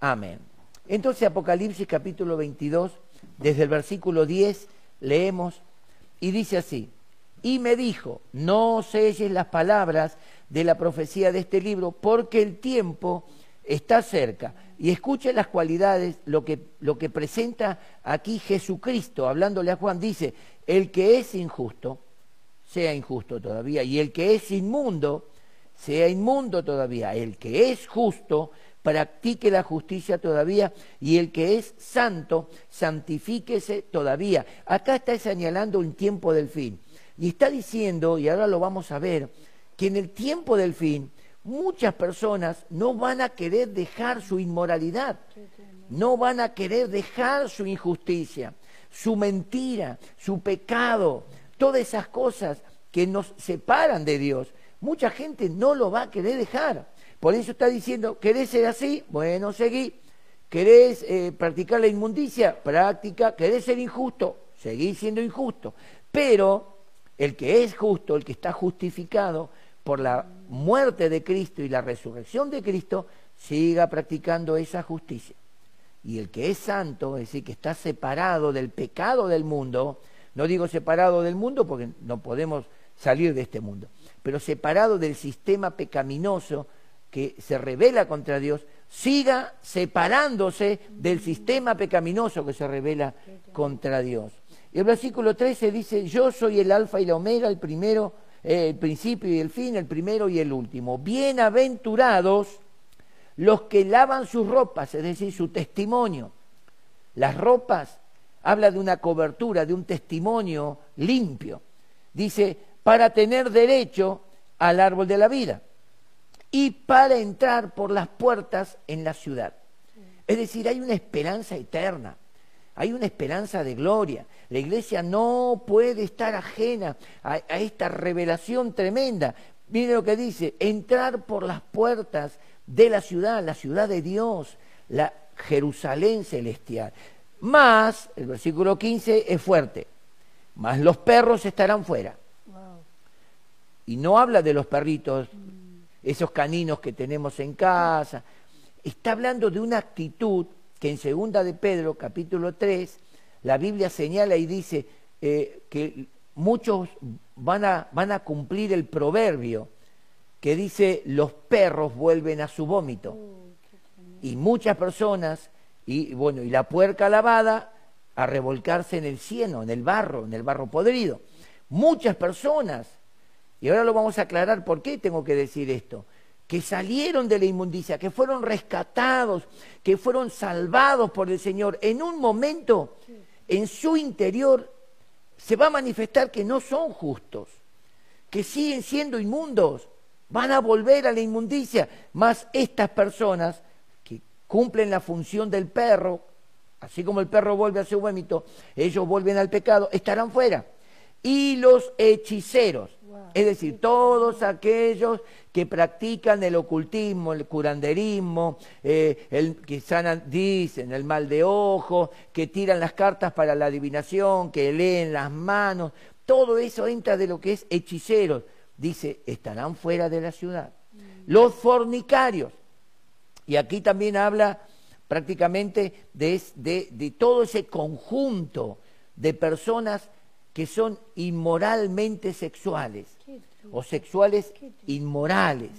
Amén. Entonces Apocalipsis capítulo 22, desde el versículo 10, leemos y dice así, y me dijo, no selles las palabras de la profecía de este libro, porque el tiempo está cerca. Y escuche las cualidades, lo que, lo que presenta aquí Jesucristo, hablándole a Juan, dice, el que es injusto, sea injusto todavía, y el que es inmundo, sea inmundo todavía, el que es justo, practique la justicia todavía, y el que es santo, santifíquese todavía. Acá está señalando un tiempo del fin. Y está diciendo, y ahora lo vamos a ver, que en el tiempo del fin muchas personas no van a querer dejar su inmoralidad, no van a querer dejar su injusticia, su mentira, su pecado, todas esas cosas que nos separan de Dios. Mucha gente no lo va a querer dejar. Por eso está diciendo, ¿querés ser así? Bueno, seguí. ¿Querés eh, practicar la inmundicia? Práctica. ¿Querés ser injusto? Seguí siendo injusto. Pero el que es justo, el que está justificado por la muerte de Cristo y la resurrección de Cristo, siga practicando esa justicia. Y el que es santo, es decir, que está separado del pecado del mundo, no digo separado del mundo porque no podemos salir de este mundo, pero separado del sistema pecaminoso que se revela contra Dios, siga separándose del sistema pecaminoso que se revela contra Dios. Y el versículo 13 dice, yo soy el alfa y la omega, el primero, eh, el principio y el fin, el primero y el último. Bienaventurados los que lavan sus ropas, es decir, su testimonio. Las ropas habla de una cobertura, de un testimonio limpio. Dice, para tener derecho al árbol de la vida y para entrar por las puertas en la ciudad. Es decir, hay una esperanza eterna, hay una esperanza de gloria. La iglesia no puede estar ajena a, esta revelación tremenda. Mire lo que dice, entrar por las puertas de la ciudad, la ciudad de Dios, la Jerusalén celestial. Más, el versículo 15 es fuerte, más los perros estarán fuera. Y no habla de los perritos, esos caninos que tenemos en casa. Está hablando de una actitud que en segunda de Pedro, capítulo 3, la Biblia señala y dice eh, que muchos van a, van a cumplir el proverbio que dice los perros vuelven a su vómito. Y muchas personas, y bueno, y la puerca lavada a revolcarse en el cieno, en el barro, en el barro podrido. Muchas personas, y ahora lo vamos a aclarar por qué tengo que decir esto, que salieron de la inmundicia, que fueron rescatados, que fueron salvados por el Señor, en un momento en su interior se va a manifestar que no son justos, que siguen siendo inmundos, van a volver a la inmundicia, más estas personas que cumplen la función del perro, así como el perro vuelve a su vómito, ellos vuelven al pecado, estarán fuera. Y los hechiceros, es decir, todos aquellos que practican el ocultismo, el curanderismo, eh, el, que sanan, dicen el mal de ojo, que tiran las cartas para la adivinación, que leen las manos, todo eso entra de lo que es hechiceros. Dice, estarán fuera de la ciudad. Los fornicarios. Y aquí también habla prácticamente de todo ese conjunto de personas que son inmoralmente sexuales o sexuales inmorales,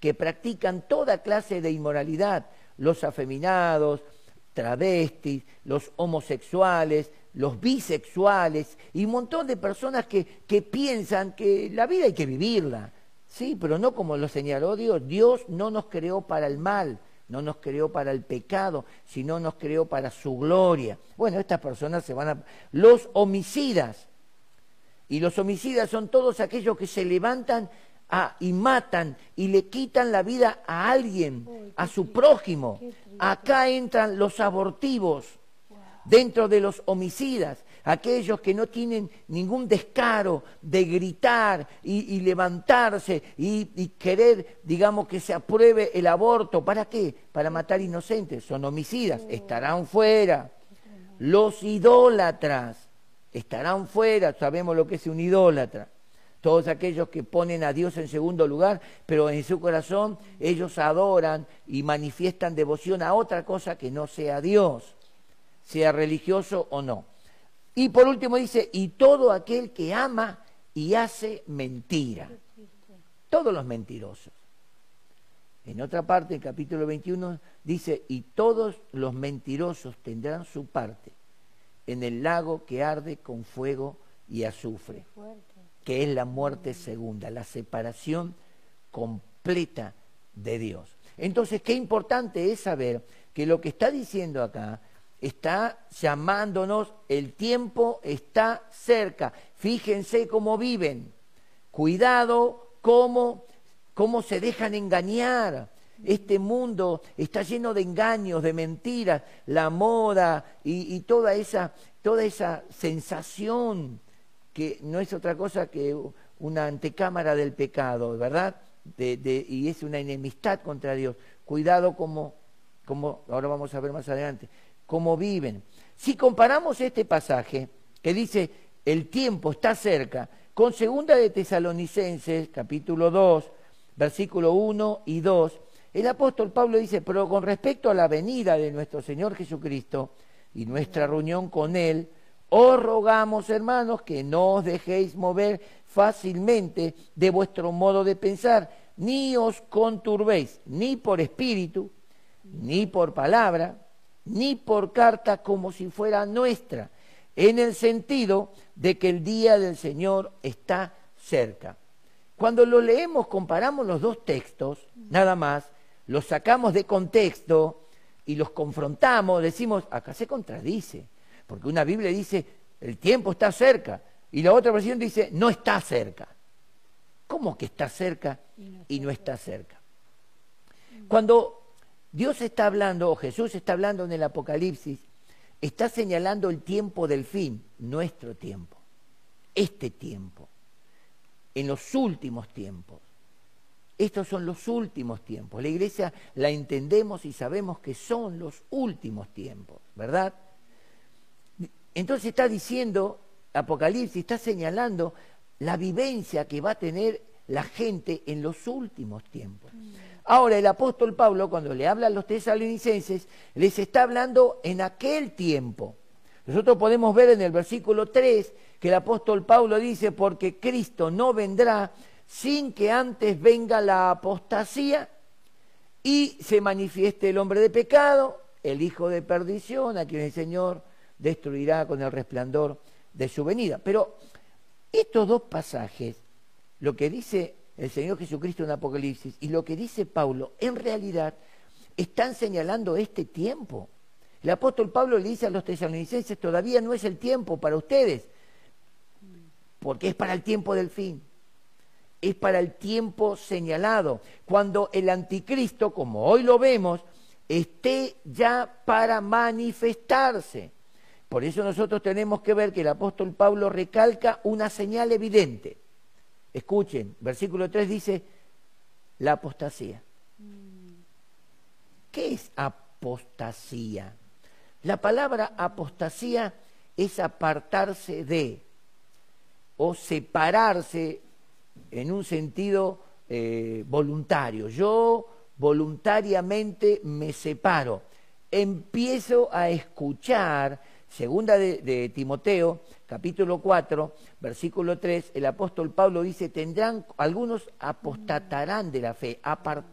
que practican toda clase de inmoralidad, los afeminados, travestis, los homosexuales, los bisexuales y un montón de personas que, que piensan que la vida hay que vivirla, sí, pero no como lo señaló Dios. Dios no nos creó para el mal, no nos creó para el pecado, sino nos creó para su gloria. Bueno, estas personas se van a... Los homicidas, y los homicidas son todos aquellos que se levantan y matan y le quitan la vida a alguien, a su prójimo. Acá entran los abortivos dentro de los homicidas, aquellos que no tienen ningún descaro de gritar y, levantarse y, y, querer, digamos, que se apruebe el aborto. ¿Para qué? Para matar inocentes. Son homicidas, estarán fuera. Los idólatras estarán fuera, sabemos lo que es un idólatra. todos aquellos que ponen a Dios en segundo lugar, pero en su corazón ellos adoran y manifiestan devoción a otra cosa que no sea Dios, sea religioso o no. Y por último dice, y todo aquel que ama y hace mentira. Todos los mentirosos. En otra parte, el capítulo 21, dice, y todos los mentirosos tendrán su parte en el lago que arde con fuego y azufre que es la muerte segunda, la separación completa de Dios. Entonces, qué importante es saber que lo que está diciendo acá está llamándonos, el tiempo está cerca. Fíjense cómo viven. Cuidado cómo, cómo se dejan engañar. Este mundo está lleno de engaños, de mentiras, la moda y, toda, esa, toda esa sensación que no es otra cosa que una antecámara del pecado, ¿verdad? y es una enemistad contra Dios. Cuidado como, como, ahora vamos a ver más adelante, cómo viven. Si comparamos este pasaje que dice el tiempo está cerca, con segunda de Tesalonicenses, capítulo 2, versículo 1 y 2, el apóstol Pablo dice, pero con respecto a la venida de nuestro Señor Jesucristo y nuestra reunión con Él, os rogamos, hermanos, que no os dejéis mover fácilmente de vuestro modo de pensar, ni os conturbéis, ni por espíritu, ni por palabra, ni por carta como si fuera nuestra, en el sentido de que el día del Señor está cerca. Cuando lo leemos, comparamos los dos textos, nada más, los sacamos de contexto y los confrontamos, decimos, acá se contradice. Porque una Biblia dice, el tiempo está cerca, y la otra versión dice, no está cerca. ¿Cómo que está cerca y no está cerca? Cuando Dios está hablando, o Jesús está hablando en el Apocalipsis, está señalando el tiempo del fin, nuestro tiempo, este tiempo, en los últimos tiempos. Estos son los últimos tiempos. La iglesia la entendemos y sabemos que son los últimos tiempos, ¿verdad? Entonces está diciendo, Apocalipsis está señalando la vivencia que va a tener la gente en los últimos tiempos. Ahora el apóstol Pablo, cuando le habla a los tesalonicenses, les está hablando en aquel tiempo. Nosotros podemos ver en el versículo 3 que el apóstol Pablo dice, porque Cristo no vendrá sin que antes venga la apostasía y se manifieste el hombre de pecado, el hijo de perdición, a quien el Señor destruirá con el resplandor de su venida. Pero estos dos pasajes, lo que dice el Señor Jesucristo en Apocalipsis y lo que dice Pablo, en realidad están señalando este tiempo. El apóstol Pablo le dice a los tesalonicenses, todavía no es el tiempo para ustedes, porque es para el tiempo del fin, es para el tiempo señalado, cuando el anticristo, como hoy lo vemos, esté ya para manifestarse. Por eso nosotros tenemos que ver que el apóstol Pablo recalca una señal evidente. Escuchen, versículo 3 dice, la apostasía. ¿Qué es apostasía? La palabra apostasía es apartarse de o separarse en un sentido eh, voluntario. Yo voluntariamente me separo, empiezo a escuchar Segunda de, Timoteo, capítulo 4, versículo 3, el apóstol Pablo dice, tendrán, algunos apostatarán de la fe,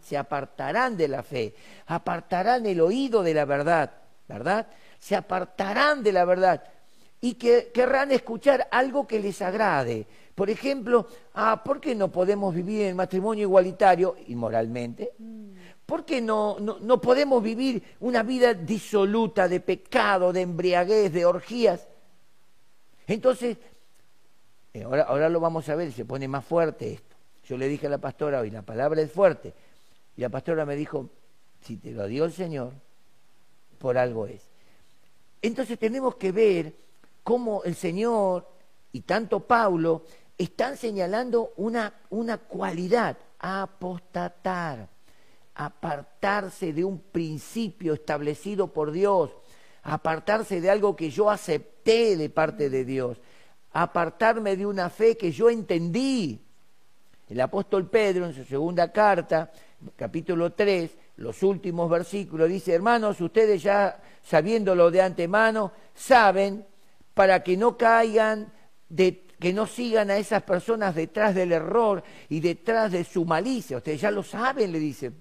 se apartarán de la fe, apartarán el oído de la verdad, ¿verdad? Se apartarán de la verdad y que querrán escuchar algo que les agrade. Por ejemplo, ah, ¿por qué no podemos vivir en matrimonio igualitario inmoralmente? ¿Por qué no, no, podemos vivir una vida disoluta de pecado, de embriaguez, de orgías? Entonces, eh, ahora, ahora lo vamos a ver, se pone más fuerte esto. Yo le dije a la pastora hoy, la palabra es fuerte. Y la pastora me dijo, si te lo dio el Señor, por algo es. Entonces tenemos que ver cómo el Señor y tanto Pablo están señalando una, una cualidad, apostatar apartarse de un principio establecido por Dios, apartarse de algo que yo acepté de parte de Dios, apartarme de una fe que yo entendí. El apóstol Pedro en su segunda carta, capítulo 3, los últimos versículos, dice, hermanos, ustedes ya sabiéndolo de antemano, saben para que no caigan, de, que no sigan a esas personas detrás del error y detrás de su malicia. Ustedes ya lo saben, le dice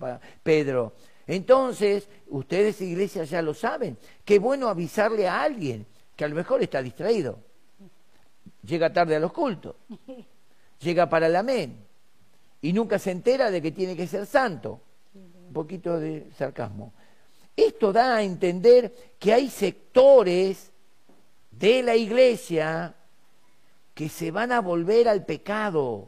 Pedro. Entonces, ustedes, iglesia, ya lo saben. Qué bueno avisarle a alguien que a lo mejor está distraído. Llega tarde a los cultos. Llega para el amén. Y nunca se entera de que tiene que ser santo. Un poquito de sarcasmo. Esto da a entender que hay sectores de la iglesia que se van a volver al pecado,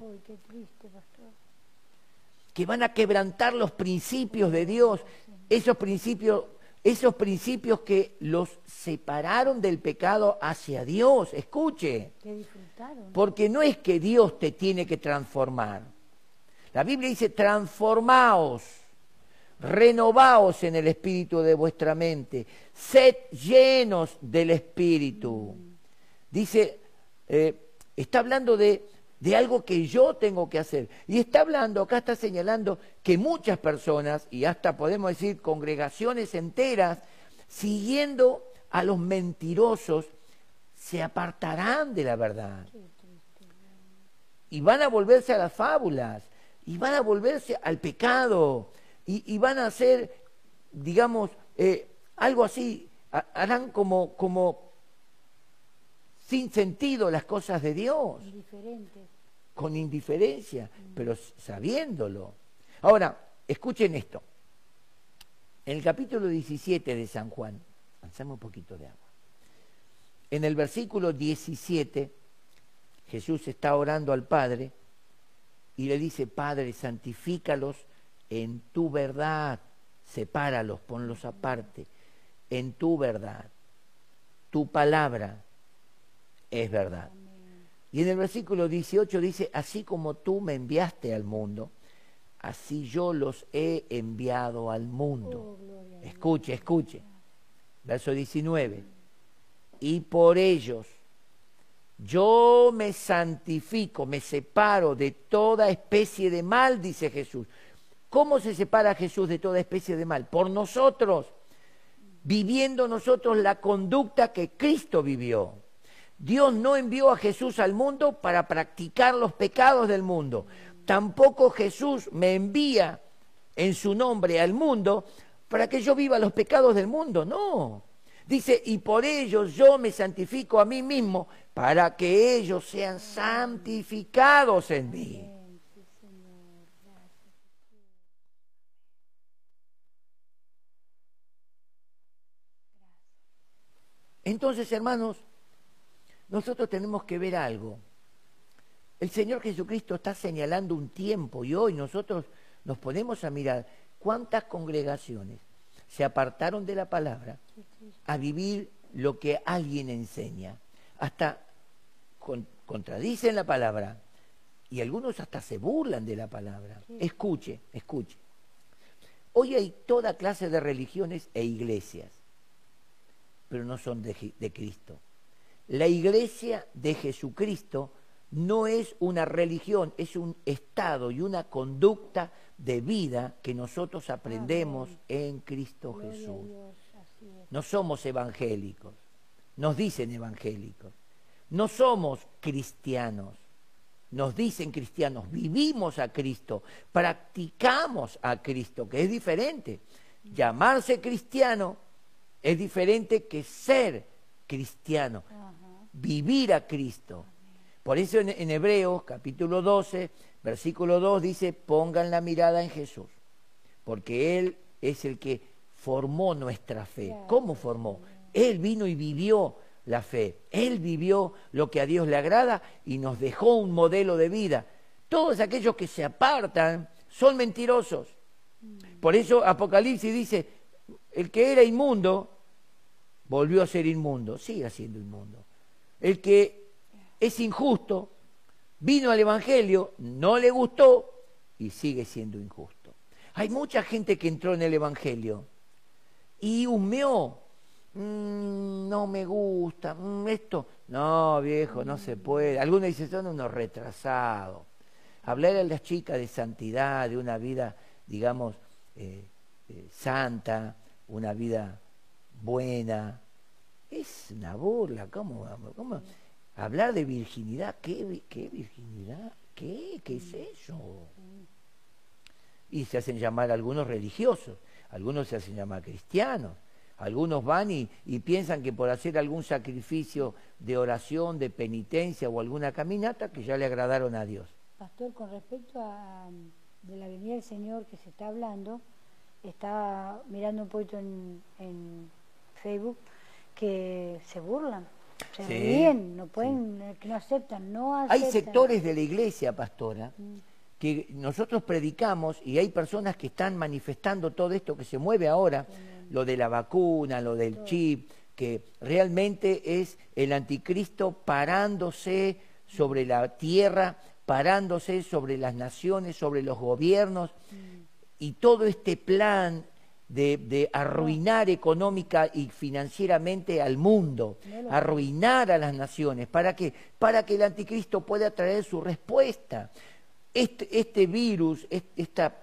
que van a quebrantar los principios de Dios, esos principios, esos principios que los separaron del pecado hacia Dios. Escuche, porque no es que Dios te tiene que transformar. La Biblia dice, transformaos renovaos en el espíritu de vuestra mente, sed llenos del espíritu. Dice, eh, está hablando de, de algo que yo tengo que hacer. Y está hablando, acá está señalando que muchas personas, y hasta podemos decir congregaciones enteras, siguiendo a los mentirosos, se apartarán de la verdad. Y van a volverse a las fábulas, y van a volverse al pecado, y, van a hacer, digamos, eh, algo así, harán como, como sin sentido las cosas de Dios. Con indiferencia, mm. pero sabiéndolo. Ahora, escuchen esto. En el capítulo 17 de San Juan, lanzamos un poquito de agua. En el versículo 17, Jesús está orando al Padre y le dice, Padre, santifícalos en tu verdad, sepáralos, ponlos aparte, en tu verdad. Tu palabra es verdad. Y en el versículo 18 dice, así como tú me enviaste al mundo, así yo los he enviado al mundo. Oh, escuche, escuche. Verso 19. Y por ellos yo me santifico, me separo de toda especie de mal, dice Jesús. ¿Cómo se separa Jesús de toda especie de mal? Por nosotros, viviendo nosotros la conducta que Cristo vivió. Dios no envió a Jesús al mundo para practicar los pecados del mundo. Tampoco Jesús me envía en su nombre al mundo para que yo viva los pecados del mundo. No. Dice, y por ellos yo me santifico a mí mismo para que ellos sean santificados en mí. Entonces, hermanos, nosotros tenemos que ver algo. El Señor Jesucristo está señalando un tiempo y hoy nosotros nos ponemos a mirar cuántas congregaciones se apartaron de la palabra a vivir lo que alguien enseña. Hasta contradicen la palabra y algunos hasta se burlan de la palabra. Escuche, escuche. Hoy hay toda clase de religiones e iglesias pero no son de, Cristo. La iglesia de Jesucristo no es una religión, es un estado y una conducta de vida que nosotros aprendemos en Cristo Jesús. No somos evangélicos, nos dicen evangélicos. No somos cristianos, nos dicen cristianos, vivimos a Cristo, practicamos a Cristo, que es diferente. Llamarse cristiano es diferente que ser cristiano, vivir a Cristo. Por eso en, Hebreos capítulo 12, versículo 2 dice, pongan la mirada en Jesús, porque Él es el que formó nuestra fe. ¿Cómo formó? Él vino y vivió la fe. Él vivió lo que a Dios le agrada y nos dejó un modelo de vida. Todos aquellos que se apartan son mentirosos. Mm. Por eso Apocalipsis dice, el que era inmundo volvió a ser inmundo, sigue siendo inmundo. El que es injusto, vino al Evangelio, no le gustó y sigue siendo injusto. Hay mucha gente que entró en el Evangelio y humeó. Mm, no me gusta, mm, esto, no viejo, no se puede. Algunos dicen, son unos retrasados. hablar a las chicas de santidad, de una vida, digamos, eh, eh, santa, una vida buena, es una burla. ¿Cómo, cómo? Hablar de virginidad, ¿qué, qué virginidad? ¿Qué? ¿Qué es eso? Y se hacen llamar algunos religiosos, algunos se hacen llamar cristianos, algunos van y, piensan que por hacer algún sacrificio de oración, de penitencia o alguna caminata, que ya le agradaron a Dios. Pastor, con respecto a de la venida del Señor que se está hablando, está mirando un poquito en, Facebook que se burlan, se ríen, no pueden, que no aceptan, no aceptan. Hay sectores de la iglesia, pastora, mm. que nosotros predicamos y hay personas que están manifestando todo esto que se mueve ahora lo de la vacuna, lo del chip, que realmente es el anticristo parándose sobre la tierra, parándose sobre las naciones, sobre los gobiernos, mm. y todo este plan de, arruinar económica y financieramente al mundo, arruinar a las naciones, ¿para qué? Para que el anticristo pueda traer su respuesta. Este, este virus, esta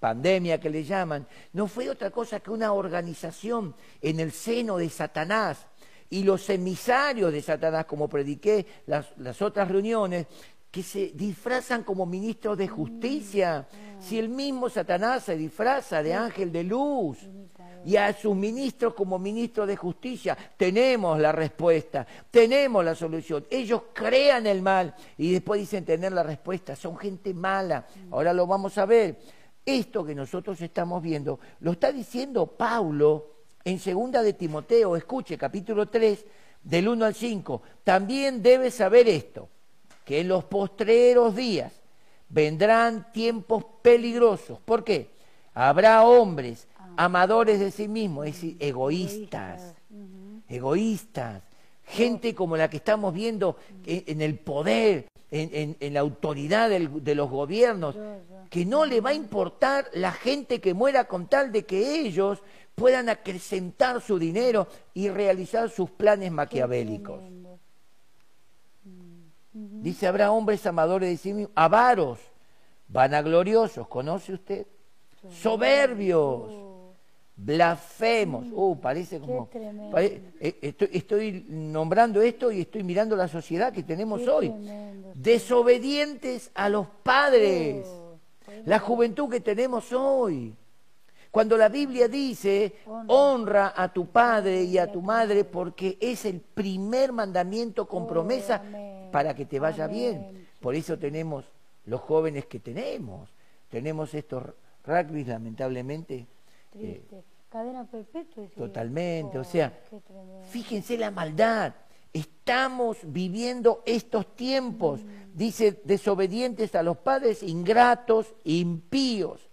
pandemia que le llaman, no fue otra cosa que una organización en el seno de Satanás. Y los emisarios de Satanás, como prediqué las, las otras reuniones, que se disfrazan como ministros de justicia. Si el mismo Satanás se disfraza de ángel de luz y a sus ministros como ministros de justicia, tenemos la respuesta, tenemos la solución. Ellos crean el mal y después dicen tener la respuesta. Son gente mala. Ahora lo vamos a ver. Esto que nosotros estamos viendo lo está diciendo Pablo en segunda de Timoteo, escuche, capítulo 3, del 1 al 5. También debes saber esto, que en los postreros días vendrán tiempos peligrosos. ¿Por qué? Habrá hombres ah. amadores de sí mismos, es decir, egoístas, egoístas, gente como la que estamos viendo en, el poder, en, la autoridad de los gobiernos, que no le va a importar la gente que muera con tal de que ellos puedan acrecentar su dinero y realizar sus planes maquiavélicos. Dice, habrá hombres amadores de sí mismos, avaros, vanagloriosos, ¿conoce usted? Soberbios, blasfemos. Uh, parece como... Eh, estoy, nombrando esto y estoy mirando la sociedad que tenemos hoy. Desobedientes a los padres. Oh la juventud que tenemos hoy. Cuando la Biblia dice, honra a tu padre y a tu madre porque es el primer mandamiento con promesa para que te vaya bien. Por eso tenemos los jóvenes que tenemos. Tenemos estos rugby, lamentablemente. Eh, Cadena perpetua. Totalmente. o sea, fíjense la maldad. Estamos viviendo estos tiempos, mm. dice, desobedientes a los padres, ingratos, impíos,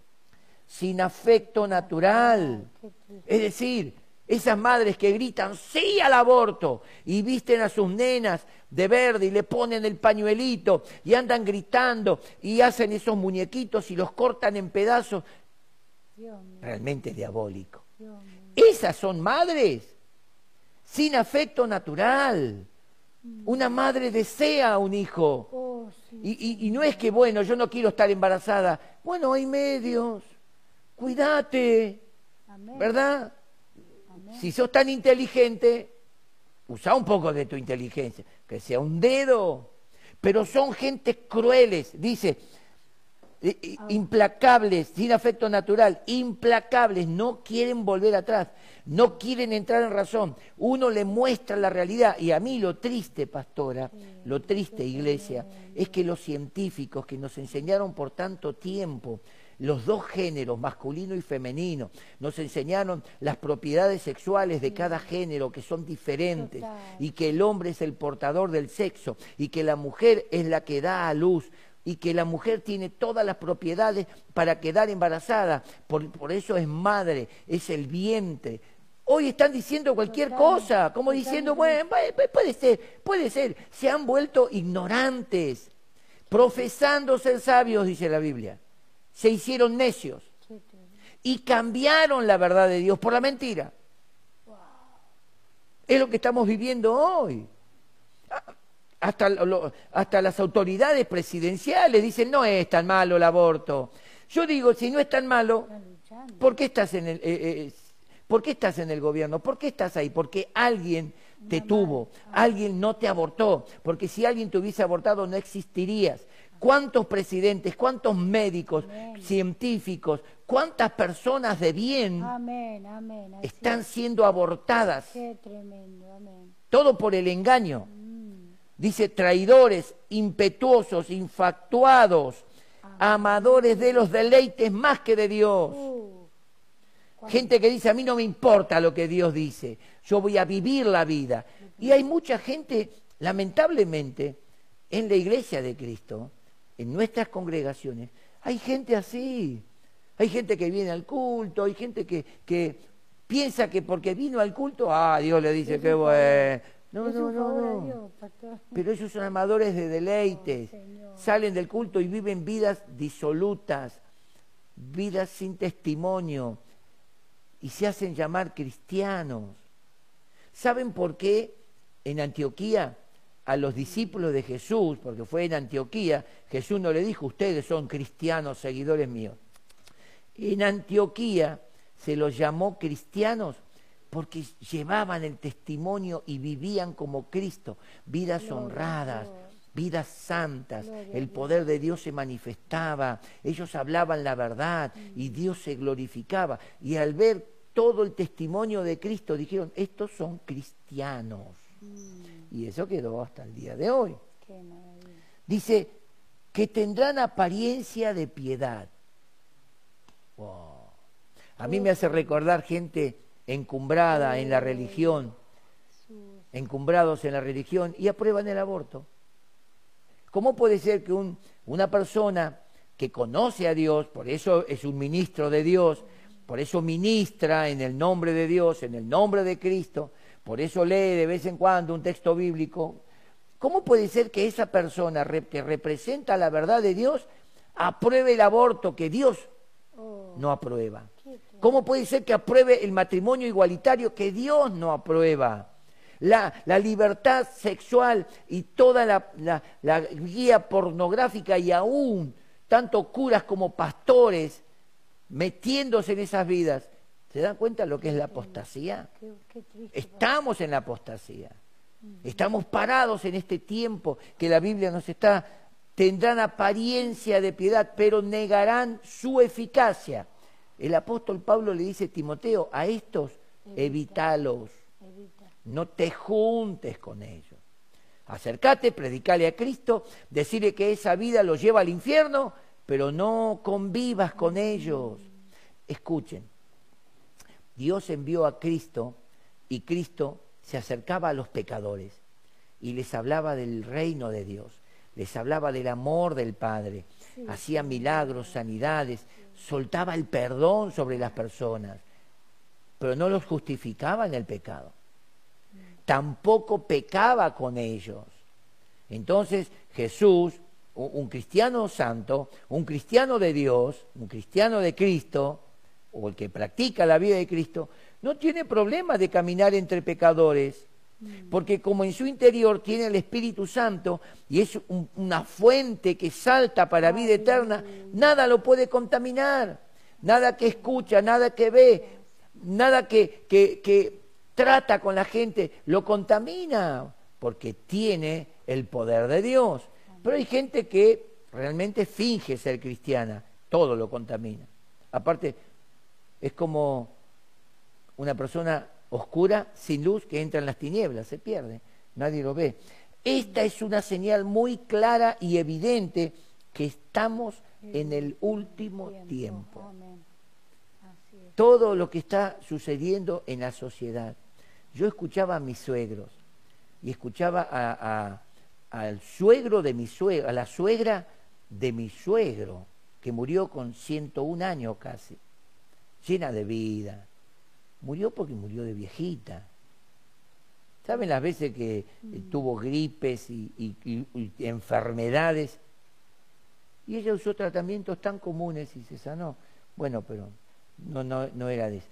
sin afecto natural. Ah, es decir, esas madres que gritan sí al aborto y visten a sus nenas de verde y le ponen el pañuelito y andan gritando y hacen esos muñequitos y los cortan en pedazos. Realmente diabólico. Esas son madres sin afecto natural. Una madre desea un hijo. Oh, y, no es que, bueno, yo no quiero estar embarazada. Bueno, hay medios. Cuídate. ¿Verdad? Si sos tan inteligente, usa un poco de tu inteligencia. Que sea un dedo. Pero son gentes crueles. Dice, implacables, sin afecto natural, implacables, no quieren volver atrás, no quieren entrar en razón. Uno le muestra la realidad y a mí lo triste, pastora, lo triste, iglesia, es que los científicos que nos enseñaron por tanto tiempo, los dos géneros, masculino y femenino, nos enseñaron las propiedades sexuales de cada género que son diferentes y que el hombre es el portador del sexo y que la mujer es la que da a luz y que la mujer tiene todas las propiedades para quedar embarazada, por, eso es madre, es el vientre. Hoy están diciendo cualquier cosa, como diciendo, bueno, puede ser, puede ser, se han vuelto ignorantes, profesando ser sabios, dice la Biblia, se hicieron necios y cambiaron la verdad de Dios por la mentira. Es lo que estamos viviendo hoy. hasta, lo- hasta las autoridades presidenciales dicen no es tan malo el aborto. Yo digo, si no es tan malo. ¿por qué estás en el, eh, eh, ¿por qué estás en el gobierno? ¿Por qué estás ahí? Porque alguien te tuvo, alguien no te abortó, porque si alguien te hubiese abortado no existirías. ¿Cuántos presidentes, cuántos médicos, científicos, cuántas personas de bien Amén, amén. así están es. siendo abortadas? Qué tremendo, amén. Todo por el engaño. Mm, Dice traidores, impetuosos, infatuados, amadores de los deleites más que de Dios. Uh, Gente que dice, a mí no me importa lo que Dios dice, yo voy a vivir la vida. Y hay mucha gente, lamentablemente, en la iglesia de Cristo, en nuestras congregaciones, hay gente así. Hay gente que viene al culto, hay gente que, que piensa que porque vino al culto, ah, Dios le dice, qué bueno. No, no, no, no. Pero ellos son amadores de deleites, salen del culto y viven vidas disolutas, vidas sin testimonio, y se hacen llamar cristianos. ¿Saben por qué en Antioquía a los discípulos de Jesús, porque fue en Antioquía, Jesús no le dijo, ustedes son cristianos, seguidores míos. En Antioquía se los llamó cristianos porque llevaban el testimonio y vivían como Cristo, vidas honradas, vidas santas, el poder de Dios se manifestaba, ellos hablaban la verdad y Dios se glorificaba. Y al ver todo el testimonio de Cristo dijeron, estos son cristianos. Y eso quedó hasta el día de hoy. Qué. Dice que tendrán apariencia de piedad. Wow. A mí me hace recordar gente encumbrada en la religión, encumbrados en la religión y aprueban el aborto. ¿Cómo puede ser que un- una persona que conoce a Dios, por eso es un ministro de Dios, por eso ministra en el nombre de Dios, en el nombre de Cristo, por eso lee de vez en cuando un texto bíblico, ¿cómo puede ser que esa persona que representa la verdad de Dios apruebe el aborto que Dios Oh, no aprueba? ¿Cómo puede ser que apruebe el matrimonio igualitario que Dios no aprueba? La, la libertad sexual y toda la, la- la guía pornográfica y aún tanto curas como pastores metiéndose en esas vidas. ¿Se dan cuenta lo que es la apostasía? Estamos en la apostasía. Estamos parados en este tiempo que la Biblia nos está... Tendrán apariencia de piedad, pero negarán su eficacia. El apóstol Pablo le dice a Timoteo, a estos evítalos, no te juntes con ellos. Acércate, predicale a Cristo, decirle que esa vida los lleva al infierno, pero no convivas con ellos. Escuchen, Dios envió a Cristo y Cristo se acercaba a los pecadores y les hablaba del reino de Dios, les hablaba del amor del Padre, hacía milagros, sanidades, soltaba el perdón sobre las personas, pero no los justificaba en el pecado. Tampoco pecaba con ellos. Entonces Jesús, un un cristiano santo, un cristiano de Dios, un cristiano de Cristo, o el que practica la vida de Cristo, no tiene problema de caminar entre pecadores, porque como en su interior tiene el Espíritu Santo y es un- una fuente que salta para vida eterna, nada lo puede contaminar, nada que escucha, nada que ve, nada que, que- que trata con la gente lo contamina, porque tiene el poder de Dios. Pero hay gente que realmente finge ser cristiana, todo lo contamina. Aparte, es como una persona oscura, sin luz, que entra en las tinieblas, se pierde, nadie lo ve. Esta es una señal muy clara y evidente que estamos en el último tiempo. Todo lo que está sucediendo en la sociedad. Yo escuchaba a mis suegros y escuchaba a- a- al suegro de mi suegra, a la suegra de mi suegro, que murió con 101 años casi, llena de vida. Murió porque murió de viejita. ¿Saben las veces que eh, tuvo gripes y, y- y- y enfermedades? Y ella usó tratamientos tan comunes y se sanó. Bueno, pero no, no, no era de eso.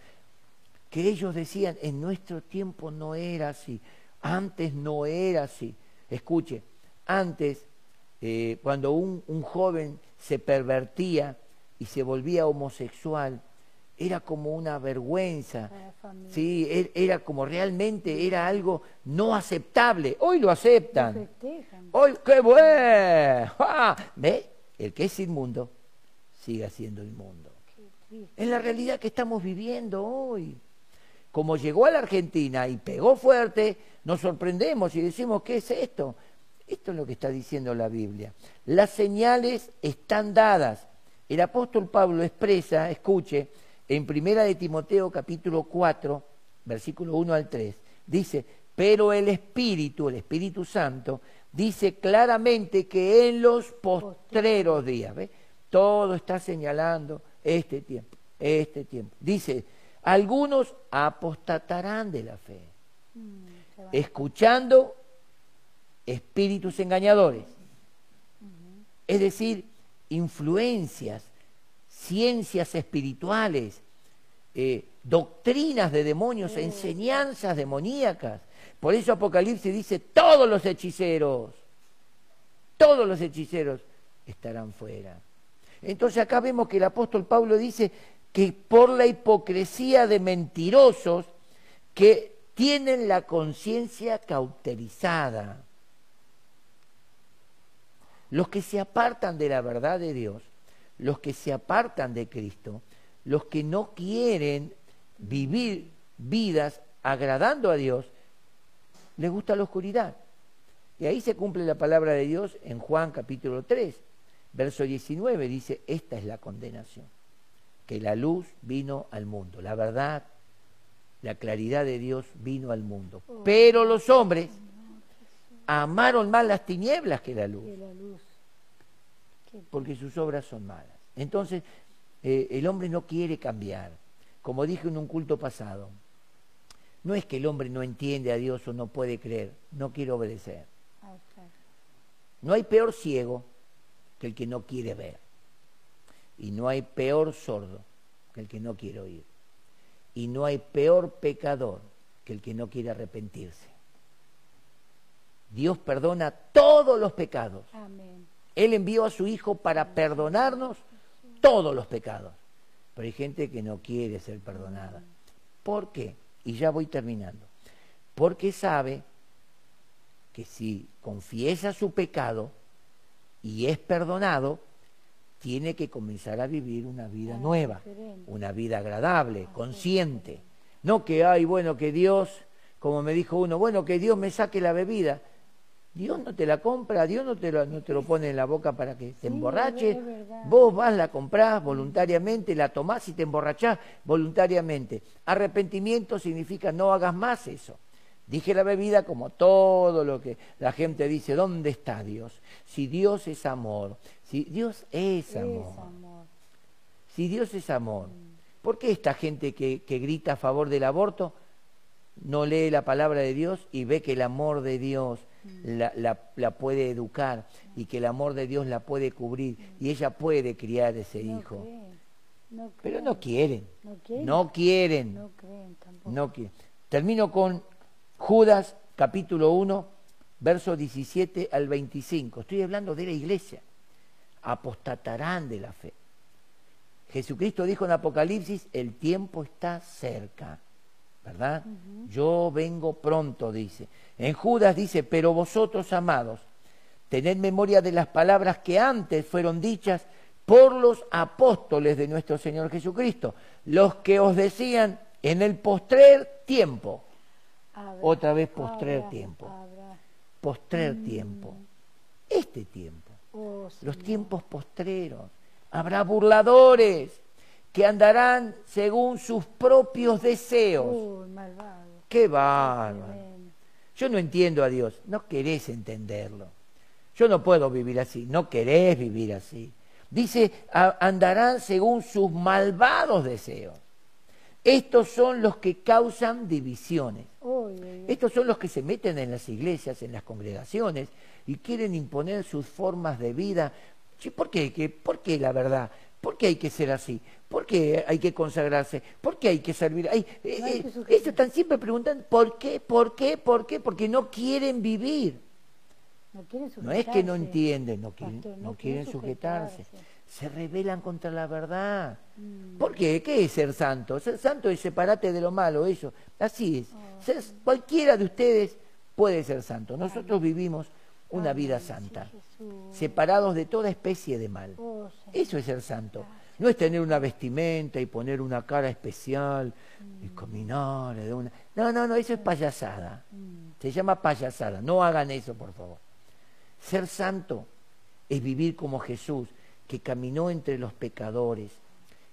Que ellos decían, en nuestro tiempo no era así, antes no era así. Escuche, Antes, eh, cuando un, un joven se pervertía y se volvía homosexual, era como una vergüenza, sí, e- era como realmente era algo no aceptable. Hoy lo aceptan. Hoy, qué bueno. ¡Ah! ¿Ve? El que es inmundo sigue siendo inmundo. Es la realidad que estamos viviendo hoy. Como llegó a la Argentina y pegó fuerte, nos sorprendemos y decimos, ¿qué es esto? Esto es lo que está diciendo la Biblia. Las señales están dadas. El apóstol Pablo expresa, escuche, en Primera de Timoteo capítulo 4, versículo 1 al 3, dice, pero el Espíritu, el Espíritu Santo, dice claramente que en los postreros días, todo está señalando este tiempo, este tiempo. Dice, algunos apostatarán de la fe, Mm, escuchando espíritus engañadores, es decir, influencias, ciencias espirituales, eh, doctrinas de demonios, enseñanzas demoníacas. Por eso Apocalipsis dice, todos los hechiceros, todos los hechiceros estarán fuera. Entonces acá vemos que el apóstol Pablo dice que por la hipocresía de mentirosos que tienen la conciencia cauterizada, los que se apartan de la verdad de Dios, los que se apartan de Cristo, los que no quieren vivir vidas agradando a Dios, les gusta la oscuridad. Y ahí se cumple la palabra de Dios en Juan capítulo 3, verso 19, dice, esta es la condenación, que la luz vino al mundo, la verdad, la claridad de Dios vino al mundo. Pero los hombres amaron más las tinieblas que la luz De la luz. Qué porque sus obras son malas. Entonces, eh, el hombre no quiere cambiar. Como dije en un culto pasado, no es que el hombre no entiende a Dios o no puede creer, no quiere obedecer. Ah. No hay peor ciego que el que no quiere ver. Y no hay peor sordo que el que no quiere oír. Y no hay peor pecador que el que no quiere arrepentirse. Dios perdona todos los pecados. Amén. Él envió a su Hijo para perdonarnos todos los pecados. Pero hay gente que no quiere ser perdonada. ¿Por qué? Y ya voy terminando. Porque sabe que si confiesa su pecado y es perdonado, tiene que comenzar a vivir una vida Ah, nueva, una vida agradable, consciente. No que, ay, bueno, que Dios, como me dijo uno, bueno, que Dios me saque la bebida. Dios no te la compra, Dios no te lo, no te lo pone en la boca para que te Sí, emborraches. Vos vas, la comprás voluntariamente, la tomás y te emborrachás voluntariamente. Arrepentimiento significa no hagas más eso. Dije la bebida como todo lo que la gente dice, ¿dónde está Dios? Si Dios es amor, si Dios es amor, Es amor. si Dios es amor, ¿por qué esta gente que, que grita a favor del aborto no lee la palabra de Dios y ve que el amor de Dios la, la- la puede educar y que el amor de Dios la puede cubrir y ella puede criar ese No hijo? creen, no Pero creen. no quieren, No quieren. no quieren, No creen tampoco. no quieren. Termino con Judas capítulo 1, versos 17 al 25. Estoy hablando de la iglesia. Apostatarán de la fe. Jesucristo dijo en Apocalipsis, el tiempo está cerca, ¿verdad? Yo vengo pronto, dice. En Judas dice, pero vosotros, amados, tened memoria de las palabras que antes fueron dichas por los apóstoles de nuestro Señor Jesucristo, los que os decían en el postrer tiempo, otra vez postrer tiempo. postrer tiempo, este tiempo Oh, los tiempos postreros. Habrá burladores que andarán según sus propios deseos. Uy, malvado. ¡Qué bárbaro! Yo no entiendo a Dios, no querés entenderlo. Yo no puedo vivir así, no querés vivir así. Dice, "A- andarán según sus malvados deseos. Estos son los que causan divisiones. Uy, uy, uy. Estos son los que se meten en las iglesias, en las congregaciones y quieren imponer sus formas de vida. ¿Por? ¿Qué- ¿Por qué la verdad? ¿Por qué hay que ser así? ¿Por qué hay que consagrarse? ¿Por qué hay que servir? Eh, hay eh, que sujetar. ellos están siempre preguntando ¿por qué? ¿Por qué? ¿Por qué? Porque no quieren vivir. No quieren No es que no entienden, no quieren, Pastor, no no quieren quieren sujetarse. sujetarse. Se rebelan contra la verdad. Mm. ¿Por qué? ¿Qué es ser santo? Ser santo es separarte de lo malo, eso. Así es. Oh. Ser- cualquiera de ustedes puede ser santo. Nosotros vivimos una vida santa, separados de toda especie de mal. Oh. Eso es ser santo. No es tener una vestimenta y poner una cara especial y caminar de una. No, no, no, eso es payasada. Mm. Se llama payasada. No hagan eso, por favor. Ser santo es vivir como Jesús, que caminó entre los pecadores,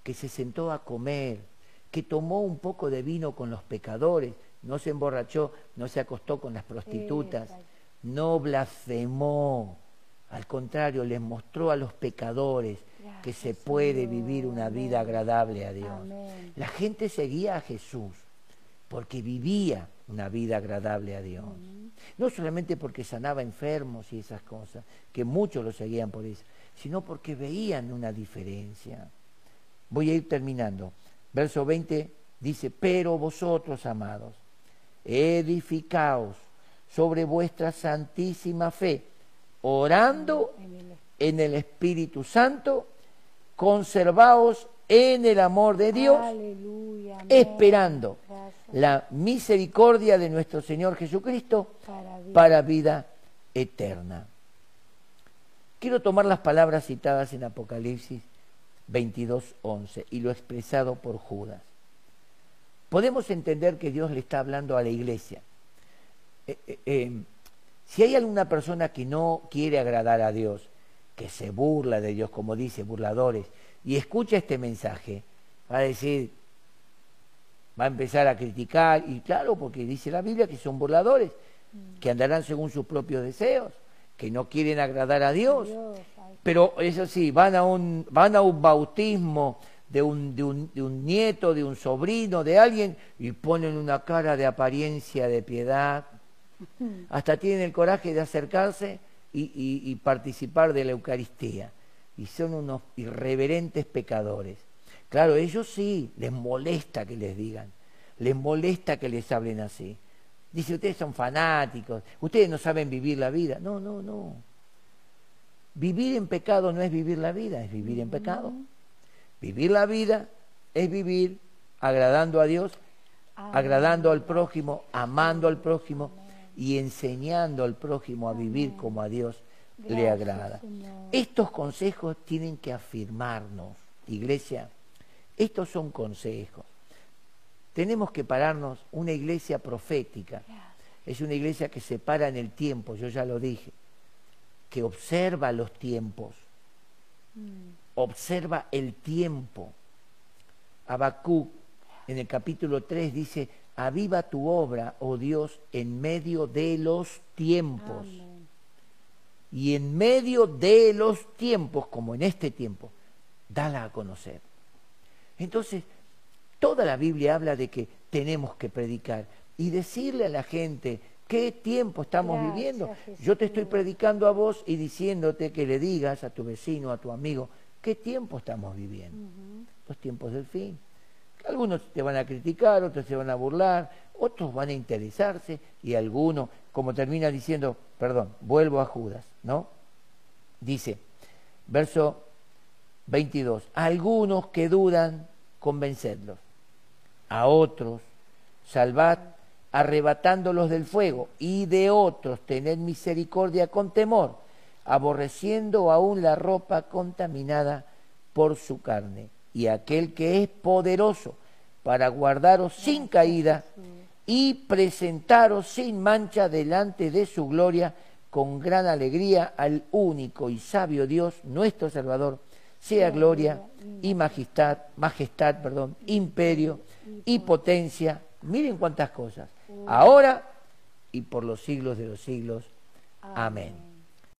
que se sentó a comer, que tomó un poco de vino con los pecadores, no se emborrachó, no se acostó con las prostitutas. No blasfemó. Al contrario, les mostró a los pecadores que se puede Señor. vivir una vida agradable a Dios. Amén. La gente seguía a Jesús porque vivía una vida agradable a Dios. No solamente porque sanaba enfermos y esas cosas, que muchos lo seguían por eso, sino porque veían una diferencia. Voy a ir terminando. Verso 20 dice, pero vosotros, amados, edificaos sobre vuestra santísima fe, orando En el- Espíritu Santo, conservaos en el amor de Dios, Aleluya. esperando Gracias. la misericordia de nuestro Señor Jesucristo Para vida. para vida eterna. Quiero tomar las palabras citadas en Apocalipsis 22:11 y lo expresado por Judas. Podemos entender que Dios le está hablando a la iglesia. Eh, eh, eh, si hay alguna persona que no quiere agradar a Dios, que se burla de Dios, como dice, burladores, y escucha este mensaje, va a decir, va a empezar a criticar, y claro, porque dice la Biblia que son burladores, que andarán según sus propios deseos, que no quieren agradar a Dios. Pero eso sí, van a un, van a un bautismo de un, de, un, de un nieto, de un sobrino, de alguien, y ponen una cara de apariencia de piedad. Hasta tienen el coraje de acercarse y, y- y participar de la Eucaristía. Y son unos irreverentes pecadores. Claro, ellos sí, les molesta que les digan, les molesta que les hablen así. Dice, ustedes son fanáticos, ustedes no saben vivir la vida. No, no, no. Vivir en pecado no es vivir la vida, es vivir en pecado. Vivir la vida es vivir agradando a Dios, Amén. agradando al prójimo, amando al prójimo y enseñando al prójimo a vivir como a Dios le agrada. Señor. Estos consejos tienen que afirmarnos, iglesia. Estos son consejos. Tenemos que pararnos una iglesia profética. Es una iglesia que se para en el tiempo, yo ya lo dije, que observa los tiempos, Mm. observa el tiempo. Habacuc en el capítulo 3 dice, aviva tu obra, oh Dios, en medio de los tiempos. Amén. Y en medio de los tiempos, como en este tiempo, dala a conocer. Entonces, toda la Biblia habla de que tenemos que predicar y decirle a la gente qué tiempo estamos Gracias, viviendo. Jesús. Yo te estoy predicando a vos y diciéndote que le digas a tu vecino, a tu amigo, qué tiempo estamos viviendo. Los tiempos del fin. Algunos te van a criticar, otros se van a burlar, otros van a interesarse y algunos, como termina diciendo, perdón, vuelvo a Judas, ¿no? Dice, verso 22, a algunos que dudan, convencedlos, a otros, salvad, arrebatándolos del fuego, y de otros tened misericordia con temor, aborreciendo aún la ropa contaminada por su carne, y aquel que es poderoso para guardaros sin caída y presentaros sin mancha delante de su gloria con gran alegría al único y sabio Dios, nuestro Salvador, sea gloria y majestad, majestad, perdón, imperio y potencia. Miren cuántas cosas. Ahora y por los siglos de los siglos. Amén.